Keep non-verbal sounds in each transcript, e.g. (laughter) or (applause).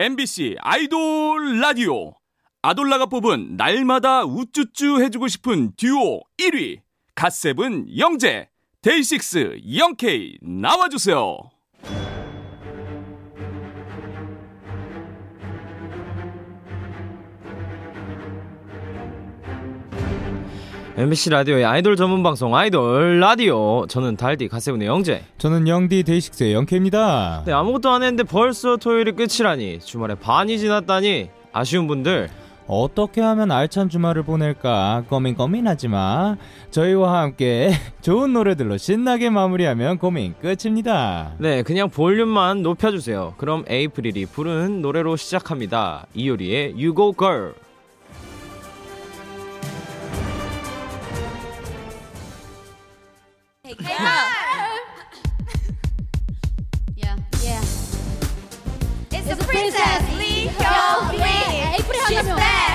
MBC 아이돌 라디오 아돌라가 뽑은 날마다 우쭈쭈 해주고 싶은 듀오 1위 갓세븐 영재 데이식스 영케이 나와주세요. MBC 라디오의 아이돌 전문 방송 아이돌 라디오. 저는 달디 갓세븐의 영재. 저는 영디 데이식스의 영케입니다. 네 아무것도 안 했는데 벌써 토요일이 끝이라니. 주말에 반이 지났다니. 아쉬운 분들. 어떻게 하면 알찬 주말을 보낼까? 고민 고민하지 마. 저희와 함께 (laughs) 좋은 노래들로 신나게 마무리하면 고민 끝입니다. 네 그냥 볼륨만 높여주세요. 그럼 에이프릴이 부른 노래로 시작합니다. 이효리의 You Go Girl Yeah. Yeah. It's, it's the princess, princess. Lee Hyo Lee. She's bad.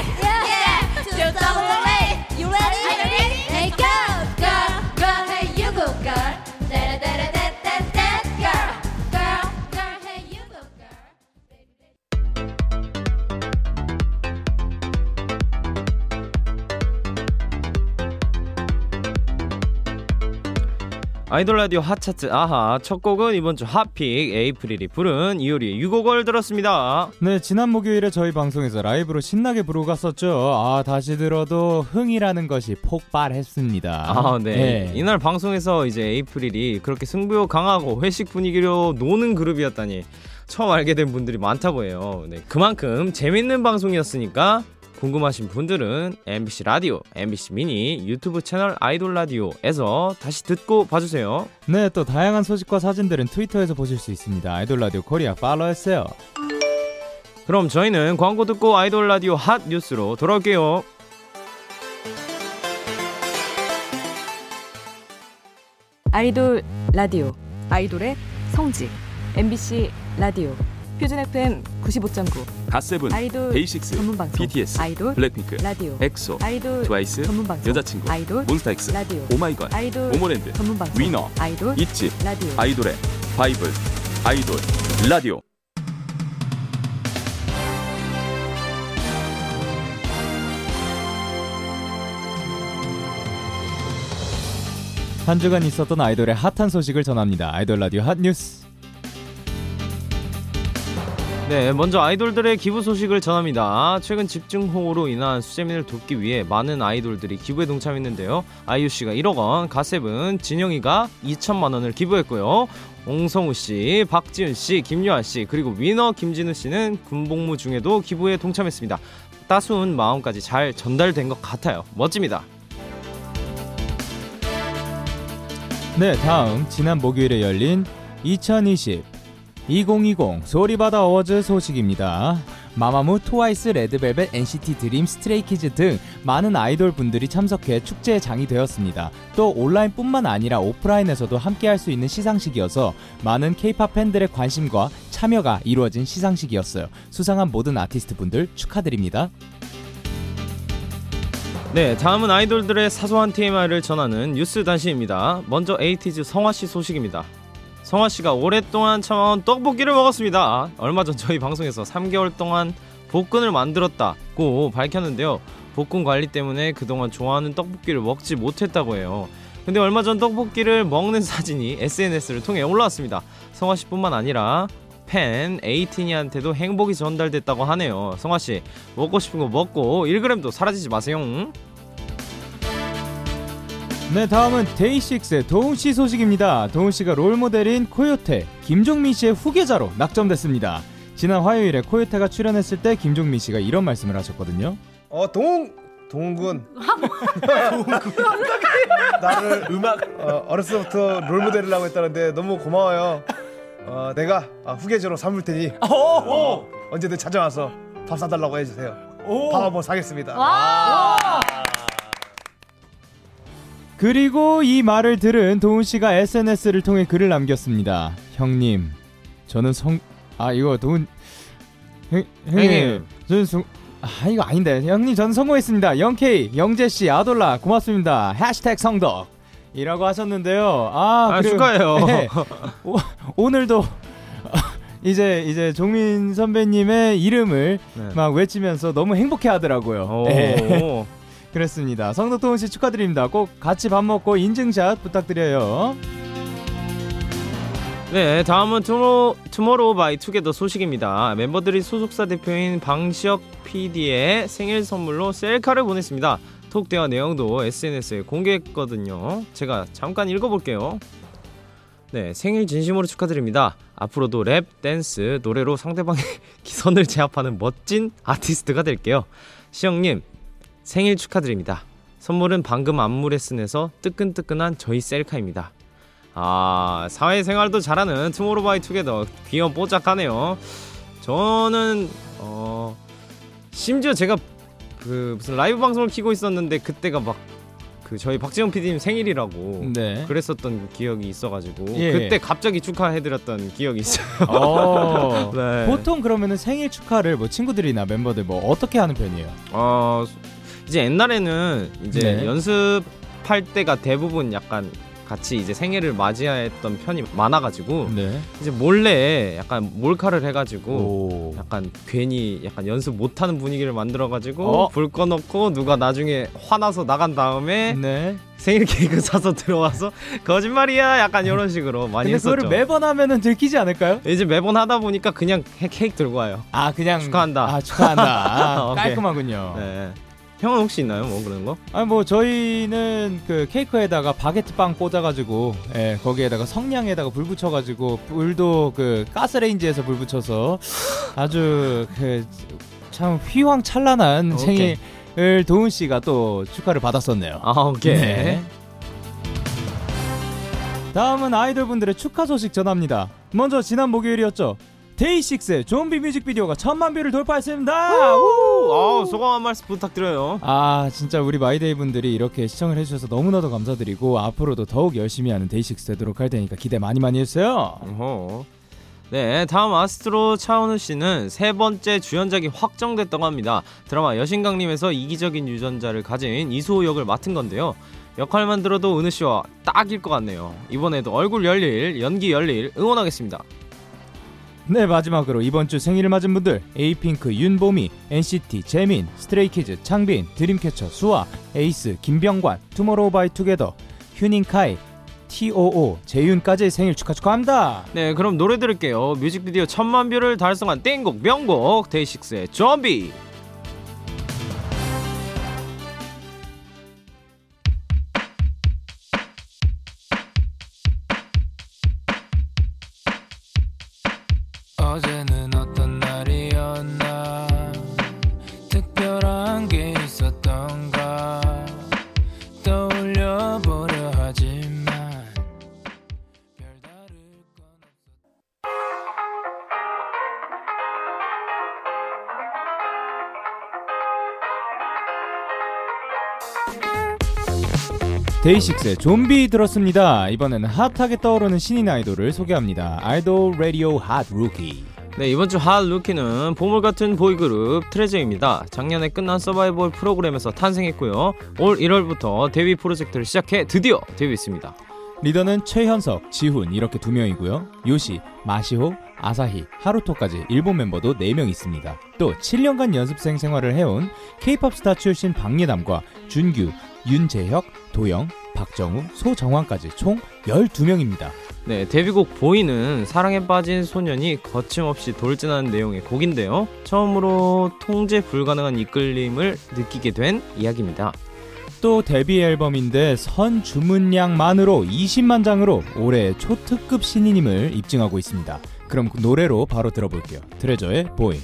아이돌 라디오 핫차트 아하 첫 곡은 이번 주 hot pick 에이프릴이 부른 이효리의 Girl 들었습니다 네, 지난 목요일에 저희 방송에서 라이브로 신나게 부르고 갔었죠. 아, 다시 들어도 흥이라는 것이 폭발했습니다. 아, 네. 이날 방송에서 이제 에이프릴이 그렇게 승부욕 강하고 회식 분위기로 노는 그룹이었다니 처음 알게 된 분들이 많다고 해요. 네. 그만큼 재밌는 방송이었으니까 궁금하신 분들은 MBC 라디오, MBC 미니, 유튜브 채널 아이돌 라디오에서 다시 듣고 봐주세요. 네, 또 다양한 소식과 사진들은 트위터에서 보실 수 있습니다. 아이돌 라디오 코리아 팔로우했어요. 그럼 저희는 광고 듣고 아이돌 라디오 핫 뉴스로 돌아올게요. 아이돌 라디오 아이돌의 성지 MBC 라디오 표준 FM 95.9 갓세븐, 아이돌 데이식스, 전문 방송 BTS, 아이돌 블랙핑크, 라디오 엑소, 아이돌 트와이스, 전문 방송 여자친구, 아이돌 몬스타엑스, 라디오 오마이걸, 아이돌 모모랜드, 전문 방송 위너, 아이돌 ITZY, 라디오 아이돌의 바이블, 아이돌 라디오. 한 주간 있었던 아이돌의 핫한 소식을 전합니다. 아이돌 라디오 핫 뉴스. 네, 먼저 아이돌들의 기부 소식을 전합니다. 최근 집중호우로 인한 수재민을 돕기 위해 많은 아이돌들이 기부에 동참했는데요. 아이유 씨가 1억 원, 갓세븐, 진영이가 2천만 원을 기부했고요. 옹성우 씨, 박지훈 씨, 김유아 씨, 그리고 위너 김진우 씨는 군복무 중에도 기부에 동참했습니다. 따스운 마음까지 잘 전달된 것 같아요. 멋집니다. 네, 다음 지난 목요일에 열린 2020 2020 소리바다 어워즈 소식입니다. 마마무, 트와이스, 레드벨벳, NCT 드림, 스트레이키즈 등 많은 아이돌 분들이 참석해 축제의 장이 되었습니다. 또 온라인뿐만 아니라 오프라인에서도 함께할 수 있는 시상식이어서 많은 K-팝 팬들의 관심과 참여가 이루어진 시상식이었어요. 수상한 모든 아티스트 분들 축하드립니다. 네, 다음은 아이돌들의 사소한 TMI를 전하는 뉴스 단신입니다. 먼저 에이티즈 성화 씨 소식입니다. 성화 씨가 오랫동안 참아온 떡볶이를 먹었습니다. 얼마 전 저희 방송에서 3개월 동안 복근을 만들었다고 밝혔는데요. 복근 관리 때문에 그동안 좋아하는 떡볶이를 먹지 못했다고 해요. 근데 얼마 전 떡볶이를 먹는 사진이 SNS를 통해 올라왔습니다. 성화 씨뿐만 아니라 팬 에이티니한테도 행복이 전달됐다고 하네요. 성화 씨 먹고 싶은 거 먹고 1g도 사라지지 마세요. 네, 다음은 데이식스의 도훈 씨 소식입니다. 도훈 씨가 롤 모델인 코요테 김종민 씨의 후계자로 낙점됐습니다. 지난 화요일에 코요테가 출연했을 때 김종민 씨가 이런 말씀을 하셨거든요. 어 동, 동군. (laughs) 나를 음악 어, 어렸을 때부터 롤 모델이라고 했다는데 너무 고마워요. 어, 내가 아, 후계자로 삼을 테니 어, 언제든 찾아와서 밥 사달라고 해주세요. 밥 한번 사겠습니다. 그리고 이 말을 들은 도훈 씨가 SNS를 통해 글을 남겼습니다. 형님, 저는 성... 아 이거 도훈... 형, 형님. 저는 성... 아 이거 아닌데 형님 저는 성공했습니다. 영케이, 영재 씨, 아돌라 고맙습니다. 해시태그 성덕 이라고 하셨는데요. 아, 아, 축하해요. (laughs) 네. 오, 오늘도 (laughs) 이제 이제 종민 선배님의 이름을 네. 막 외치면서 너무 행복해 하더라고요. (laughs) 그렇습니다. 성덕동 씨 축하드립니다. 꼭 같이 밥 먹고 인증샷 부탁드려요. 네, 다음은 투모, 투모로우 바이 투게더 소식입니다. 멤버들이 소속사 대표인 방시혁 PD의 생일 선물로 셀카를 보냈습니다. 톡 대화 내용도 SNS에 공개했거든요. 제가 잠깐 읽어볼게요. 네, 생일 진심으로 축하드립니다. 앞으로도 랩, 댄스, 노래로 상대방의 (laughs) 기선을 제압하는 멋진 아티스트가 될게요. 시혁님, 생일 축하드립니다. 선물은 방금 안무 레슨에서 뜨끈뜨끈한 저희 셀카입니다. 아 사회생활도 잘하는 투모로우바이 투게더 귀염 뽀짝하네요 저는 어 심지어 제가 그 무슨 라이브 방송을 키고 있었는데 그때가 막 그 저희 박지영 PD님 생일이라고 네. 그랬었던 기억이 있어가지고 예. 그때 갑자기 축하해드렸던 기억이 있어요 어. (laughs) 네. 보통 그러면은 생일 축하를 뭐 친구들이나 멤버들 뭐 어떻게 하는 편이에요? 어 이제 옛날에는 이제 네. 연습할 때가 대부분 약간 같이 이제 생일을 맞이했던 편이 많아가지고 네. 이제 몰래 약간 몰카를 해가지고 오. 약간 괜히 약간 연습 못하는 분위기를 만들어가지고 어? 불 꺼놓고 누가 나중에 화나서 나간 다음에 네. 생일 케이크 (laughs) 사서 들어와서 거짓말이야 약간 이런 식으로 많이 근데 했었죠. 그거를 매번 하면은 들키지 않을까요? 이제 매번 하다 보니까 그냥 케- 케이크 들고 와요. 아 그냥 축하한다. 아 축하한다. (laughs) 아. 깔끔하군요. 네. 형은 혹시 있나요? 뭐 그런 거? 아니 뭐 저희는 그 케이크에다가 바게트 빵 꽂아가지고 예 거기에다가 성냥에다가 불 붙여가지고 불도 그 가스레인지에서 불 붙여서 아주 그 참 휘황찬란한 오케이. 생일을 도훈 씨가 또 축하를 받았었네요. 아 오케이. 네. 다음은 아이돌 분들의 축하 소식 전합니다. 먼저 지난 목요일이었죠. 데이식스의 좀비 뮤직비디오가 천만 뷰를 돌파했습니다. 우! 아 소감 한 말씀 부탁드려요. 아 진짜 우리 마이데이 분들이 이렇게 시청을 해주셔서 너무나도 감사드리고 앞으로도 더욱 열심히 하는 데이식스 되도록 할 테니까 기대 많이 많이 해주세요 어허. 네, 다음 아스트로 차은우 씨는 세 번째 주연작이 확정됐다고 합니다. 드라마 여신강림에서 이기적인 유전자를 가진 이수호 역을 맡은 건데요. 역할만 들어도 은우 씨와 딱일 것 같네요. 이번에도 얼굴 열일, 연기 열일 응원하겠습니다. 네 마지막으로 이번 주 생일을 맞은 분들 에이핑크 윤보미 NCT 재민 스트레이키즈 창빈 드림캐쳐 수아 에이스 김병관 투모로우바이투게더 휴닝카이 TOO 재윤까지 생일 축하 축하합니다 네, 그럼 노래 들을게요. 뮤직비디오 천만 뷰를 달성한 땡곡 명곡 데이식스의 좀비. 데이식스의 좀비 들었습니다 이번에는 핫하게 떠오르는 신인 아이돌을 소개합니다 아이돌 라디오 핫 루키 네, 이번 주 핫 루키는 보물 같은 보이그룹 트레저입니다. 작년에 끝난 서바이벌 프로그램에서 탄생했고요. 올 1월부터 데뷔 프로젝트를 시작해 드디어 데뷔했습니다. 리더는 최현석, 지훈 이렇게 두 명이고요. 요시, 마시호, 아사히, 하루토까지 일본 멤버도 4명 있습니다. 또 7년간 연습생 생활을 해온 K-팝 스타 출신 박예담과 준규, 윤재혁, 도영, 박정우, 소정환까지 총 12명입니다. 네, 데뷔곡 Boy는 사랑에 빠진 소년이 거침없이 돌진하는 내용의 곡인데요. 처음으로 통제 불가능한 이끌림을 느끼게 된 이야기입니다. 또 데뷔 앨범인데 선 주문량만으로 20만 장으로 올해 초특급 신인임을 입증하고 있습니다. 그럼 그 노래로 바로 들어볼게요. 트레저의 Boy.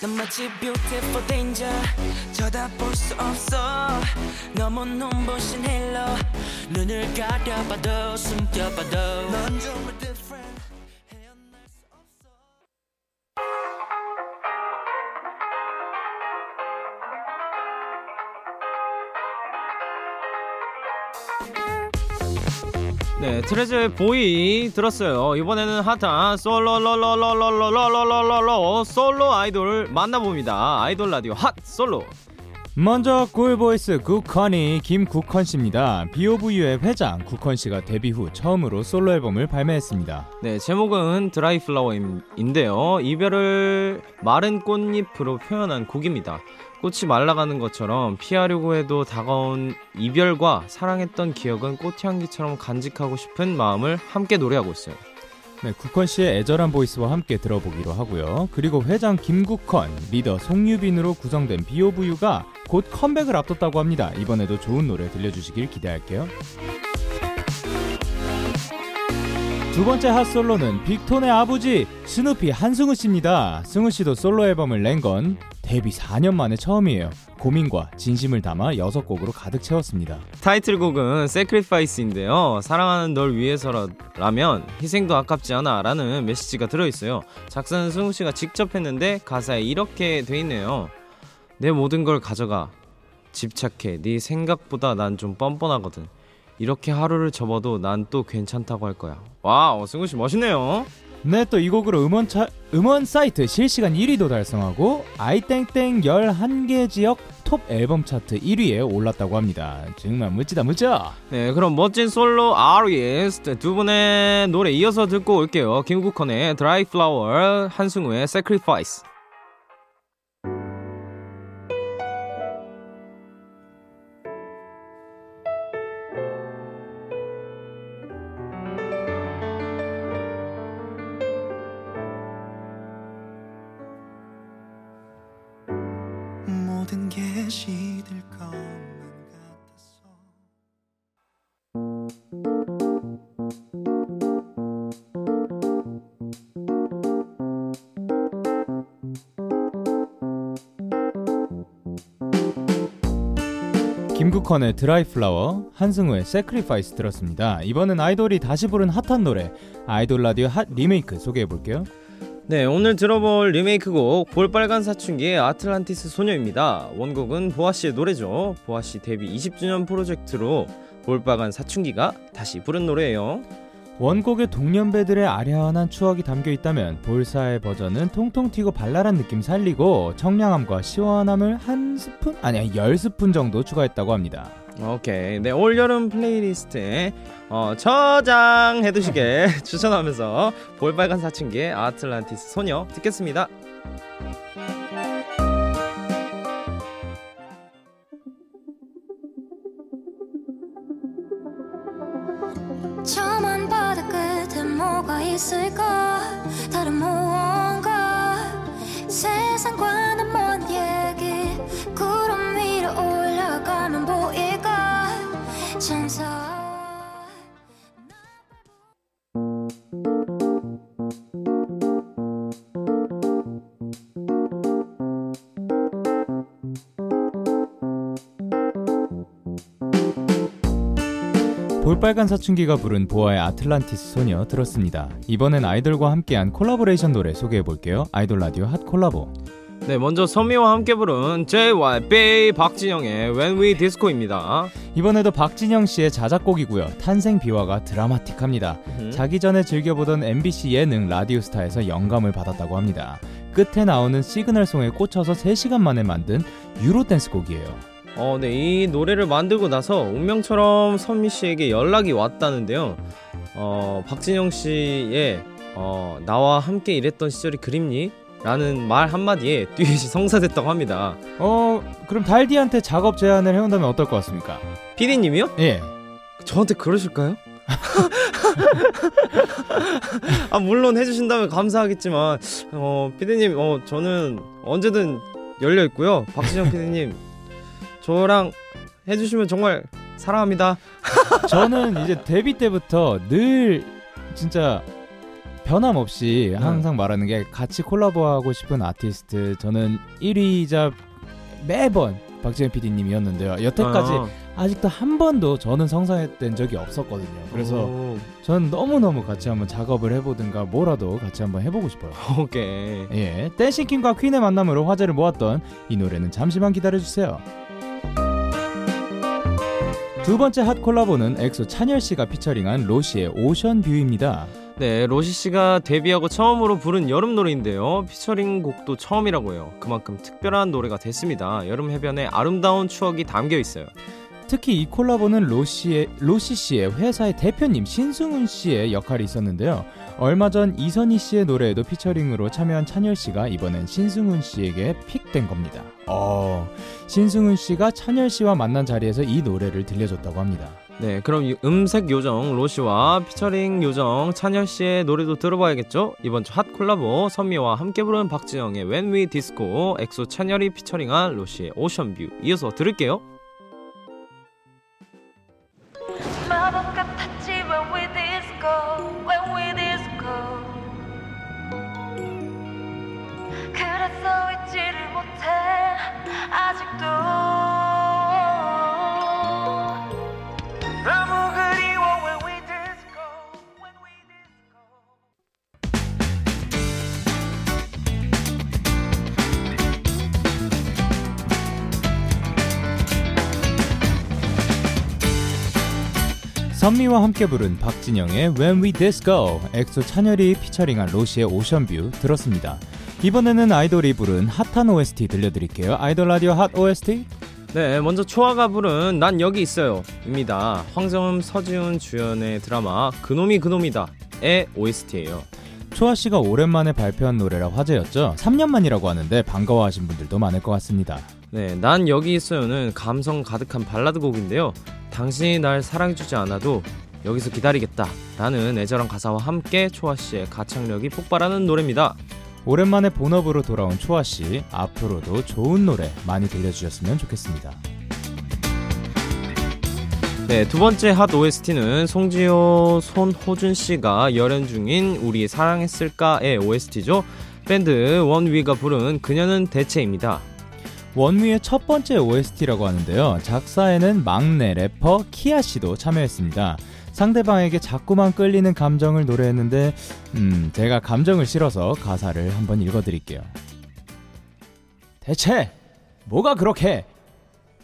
넌 마치 beautiful danger. 쳐다볼 수 없어. 너무 눈부신 halo. 눈을 가려봐도 숨겨봐도. 넌 정말 트레저의 Boy 들었어요. 이번에는 핫한 솔로로로로로로로로로로 솔로 아이돌을 만나봅니다. 아이돌 라디오 핫 솔로. 먼저 꿀보이스 국헌이 김국헌 씨입니다. 비오브유의 회장 국헌 씨가 데뷔 후 처음으로 솔로 앨범을 발매했습니다. 네, 제목은 Dry Flower인데요. 이별을 마른 꽃잎으로 표현한 곡입니다. 꽃이 말라가는 것처럼 피하려고 해도 다가온 이별과 사랑했던 기억은 꽃향기처럼 간직하고 싶은 마음을 함께 노래하고 있어요. 네, 국헌 씨의 애절한 보이스와 함께 들어보기로 하고요. 그리고 회장 김국헌, 리더 송유빈으로 구성된 비오브유가 곧 컴백을 앞뒀다고 합니다. 이번에도 좋은 노래 들려주시길 기대할게요. 두 번째 핫솔로는 빅톤의 아버지 스누피 한승우 씨입니다. 승우 씨도 솔로 앨범을 낸 건 데뷔 4년 만에 처음이에요. 고민과 진심을 담아 6곡으로 가득 채웠습니다. 타이틀곡은 Sacrifice인데요. 사랑하는 널 위해서라면 희생도 아깝지 않아 라는 메시지가 들어있어요. 작사는 승우 씨가 직접 했는데 가사에 이렇게 돼 있네요. 내 모든 걸 가져가. 집착해. 네 생각보다 난 좀 뻔뻔하거든. 이렇게 하루를 접어도 난 또 괜찮다고 할 거야. 와우, 승우 씨 멋있네요. 네, 또 이 곡으로 음원, 차, 음원 사이트 실시간 1위도 달성하고 아이땡땡 11개 지역 톱 앨범 차트 1위에 올랐다고 합니다. 정말 멋지다 멋져. 네, 그럼 멋진 솔로 아티스트 두 분의 노래 이어서 듣고 올게요. 김국헌의 Dry Flower, 한승우의 Sacrifice. 김국헌의 Dry Flower, 한승우의 Sacrifice 들었습니다. 이번엔 아이돌이 다시 부른 핫한 노래 아이돌 라디오 핫 리메이크 소개해 볼게요. 네, 오늘 들어볼 리메이크곡 볼빨간 사춘기의 아틀란티스 소녀입니다. 원곡은 보아 씨의 노래죠. 보아 씨 데뷔 20주년 프로젝트로 볼빨간 사춘기가 다시 부른 노래예요. 원곡의 동년배들의 아련한 추억이 담겨 있다면 볼사의 버전은 통통 튀고 발랄한 느낌 살리고 청량함과 시원함을 한 스푼 아니 열 스푼 정도 추가했다고 합니다. 오케이. 네, 올여름 플레이리스트에 어, 저장해 두시길 (laughs) 추천하면서 볼빨간 사춘기의 아틀란티스 소녀 듣겠습니다. 있을까 볼빨간 사춘기가 부른 보아의 아틀란티스 소녀 들었습니다. 이번엔 아이돌과 함께한 콜라보레이션 노래 소개해 볼게요. 아이돌 라디오 핫 콜라보. 네, 먼저 선미와 함께 부른 JYP 박진영의 When We Disco입니다. 이번에도 박진영 씨의 자작곡이고요. 탄생 비화가 드라마틱합니다. 음. 자기 전에 즐겨보던 MBC 예능 라디오스타에서 영감을 받았다고 합니다. 끝에 나오는 시그널송에 꽂혀서 3시간 만에 만든 유로 댄스 곡이에요. 어, 네, 이 노래를 만들고 나서 운명처럼 선미 씨에게 연락이 왔다는데요. 어, 박진영 씨의 어, 나와 함께 일했던 시절이 그립니? 라는 말 한마디에 듀엣이 (laughs) 성사됐다고 합니다. 어, 그럼 달디한테 작업 제안을 해온다면 어떨 것 같습니까? 피디님이요? 예. 저한테 그러실까요? (laughs) 아 물론 해주신다면 감사하겠지만 어 피디님 어 저는 언제든 열려 있고요 박진영 피디님 저랑 해주시면 정말 사랑합니다 (laughs) 저는 이제 데뷔 때부터 늘 진짜 변함없이 항상 말하는 게 같이 콜라보하고 싶은 아티스트 저는 1위자 매번 박재현 PD님이었는데요. 여태까지 아, 아직도 한 번도 저는 성사된 적이 없었거든요. 그래서 오, 전 너무너무 같이 한번 작업을 해보든가 뭐라도 같이 한번 해보고 싶어요. 오케이 예, dancing king과 queen의 만남으로 화제를 모았던 이 노래는 잠시만 기다려주세요. 두 번째 hot collabo는 엑소 찬열 씨가 피처링한 로시의 Ocean View입니다. 네, 로시 씨가 데뷔하고 처음으로 부른 여름 노래인데요. 피처링 곡도 처음이라고 해요. 그만큼 특별한 노래가 됐습니다. 여름 해변에 아름다운 추억이 담겨 있어요. 특히 이 collabo는 로시의, 로시 씨의 회사의 대표님 신승훈 씨의 역할이 있었는데요. 얼마 전 이선희 씨의 노래에도 피처링으로 참여한 찬열 씨가 이번엔 신승훈 씨에게 pick된 겁니다. 어, 신승훈 씨가 찬열 씨와 만난 자리에서 이 노래를 들려줬다고 합니다. 네, 그럼 이 음색 요정 로시와 피처링 요정 찬열 씨의 노래도 들어봐야겠죠? 이번 주 hot collabo 선미와 함께 부른 박진영의 When We Disco, 엑소 찬열이 피처링한 로시의 Ocean View 이어서 들을게요. 선미와 함께 부른 박진영의 When We Disco, 엑소 찬열이 피처링한 로시의 Ocean View 들었습니다. 이번에는 아이돌이 부른 hot한 OST 들려드릴게요. 아이돌 라디오 핫 OST? 네, 먼저 초아가 부른 난 여기 있어요 입니다. 황정음, 서지훈 주연의 드라마 그놈이 그놈이다 의 OST예요. 초아 씨가 오랜만에 발표한 노래라 화제였죠. 3년 만이라고 하는데 반가워하신 분들도 많을 것 같습니다. 네, 난 여기 있어요는 감성 가득한 발라드 곡인데요. 당신이 날 사랑해주지 않아도 여기서 기다리겠다 라는 애절한 가사와 함께 초아 씨의 가창력이 폭발하는 노래입니다. 오랜만에 본업으로 돌아온 초아 씨, 앞으로도 좋은 노래 많이 들려주셨으면 좋겠습니다. 네, 두 번째 핫 OST는 송지효, 손호준 씨가 열연 중인 우리 사랑했을까의 OST죠. 밴드 원위가 부른 그녀는 대체입니다. 원위의 첫 번째 OST라고 하는데요. 작사에는 막내 래퍼 키아 씨도 참여했습니다. 상대방에게 자꾸만 끌리는 감정을 노래했는데, 음, 제가 감정을 실어서 가사를 한번 읽어드릴게요. 대체 뭐가 그렇게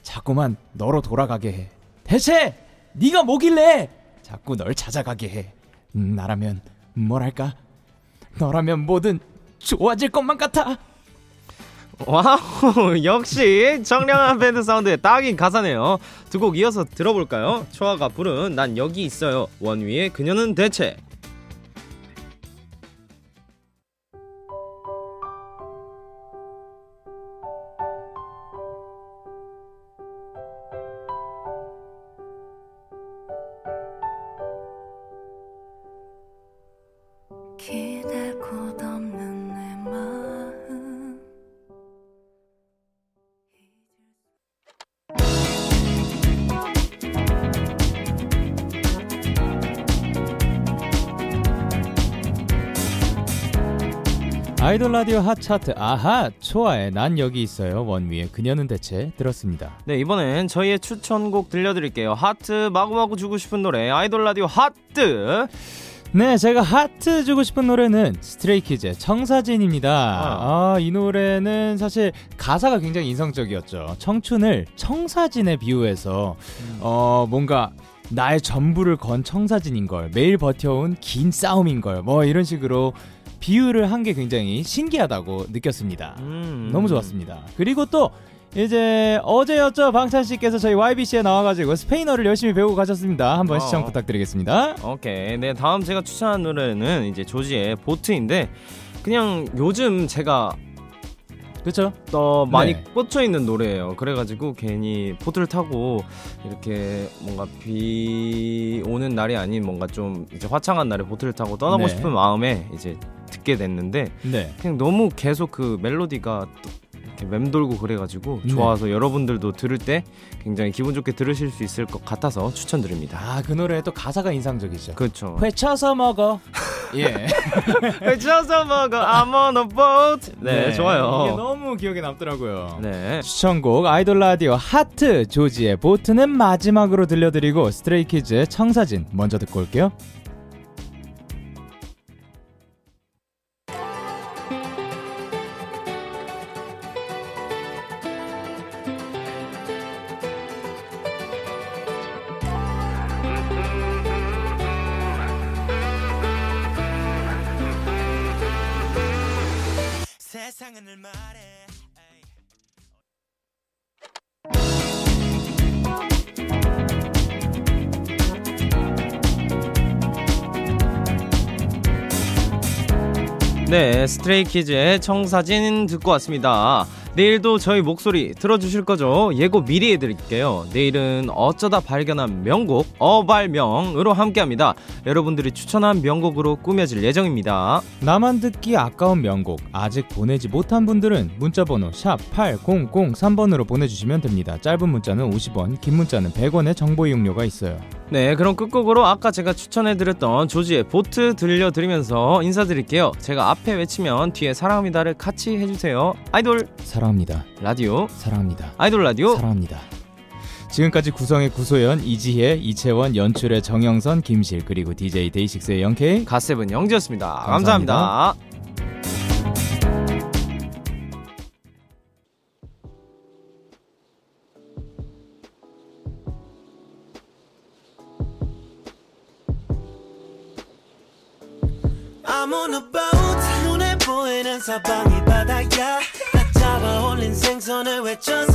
자꾸만 너로 돌아가게 해? 대체 네가 뭐길래 자꾸 널 찾아가게 해? 음, 나라면 뭐랄까? 너라면 뭐든 좋아질 것만 같아. wow, (laughs) 역시 청량한 밴드 사운드에 딱인 가사네요. 두 곡 이어서 들어볼까요? 초아가 부른 난 여기 있어요. 원위의 그녀는 대체. 아이돌 라디오 핫 차트 아하 초아의 난 여기 있어요 원위의 그녀는 대체 들었습니다. 네, 이번엔 저희의 추천곡 들려드릴게요. 하트 마구마구 주고 싶은 노래 아이돌 라디오 하트. 네, 제가 하트 주고 싶은 노래는 스트레이키즈의 청사진입니다. 아, 이 노래는 사실 가사가 굉장히 인상적이었죠. 청춘을 청사진에 비유해서 어 뭔가 나의 전부를 건 청사진인 걸 매일 버텨온 긴 싸움인 걸 뭐 이런 식으로 비유를 한 게 굉장히 신기하다고 느꼈습니다. 음. 너무 좋았습니다. 그리고 또 이제 어제였죠 방찬 씨께서 저희 YBC에 나와가지고 스페인어를 열심히 배우고 가셨습니다. 한번 어. 시청 부탁드리겠습니다. 오케이. 네, 다음 제가 추천한 노래는 이제 조지의 보트인데 그냥 요즘 제가 그렇죠? 더 많이 네. 꽂혀 있는 노래예요. 그래가지고 괜히 보트를 타고 이렇게 뭔가 비 오는 날이 아닌 뭔가 좀 이제 화창한 날에 보트를 타고 떠나고 네. 싶은 마음에 이제 듣게 됐는데 네. 그냥 너무 계속 그 멜로디가 맴돌고 그래가지고 네. 좋아서 여러분들도 들을 때 굉장히 기분 좋게 들으실 수 있을 것 같아서 추천드립니다. 아, 그 노래 또 가사가 인상적이죠. 그렇죠. 회쳐서 먹어. (laughs) 예. 회쳐서 먹어 I'm on a boat. 네, 이게 좋아요. 너무 기억에 남더라고요. 네. 추천곡 아이돌 라디오 하트 조지의 보트는 마지막으로 들려드리고 스트레이키즈의 청사진 먼저 듣고 올게요. 네, 스트레이키즈의 청사진 듣고 왔습니다. 내일도 저희 목소리 들어주실 거죠? 예고 미리 해드릴게요. 내일은 어쩌다 발견한 명곡 어발명으로 함께합니다. 여러분들이 추천한 명곡으로 꾸며질 예정입니다. 나만 듣기 아까운 명곡 아직 보내지 못한 분들은 문자번호 샵 8003번으로 보내주시면 됩니다. 짧은 문자는 50원, 긴 문자는 100원의 정보 이용료가 있어요. 네, 그럼 끝곡으로 아까 제가 추천해드렸던 조지의 보트 들려드리면서 인사드릴게요. 제가 앞에 외치면 뒤에 사랑합니다를 같이 해주세요. 아이돌 사랑 합니다. 라디오 사랑합니다. 아이돌 라디오 사랑합니다. 지금까지 구성의 구소연, 이지혜, 이채원, 연출의 정영선, 김실 그리고 DJ 데이식스의 영케이 가세븐 영지였습니다. 감사합니다. 감사합니다. I'm Just.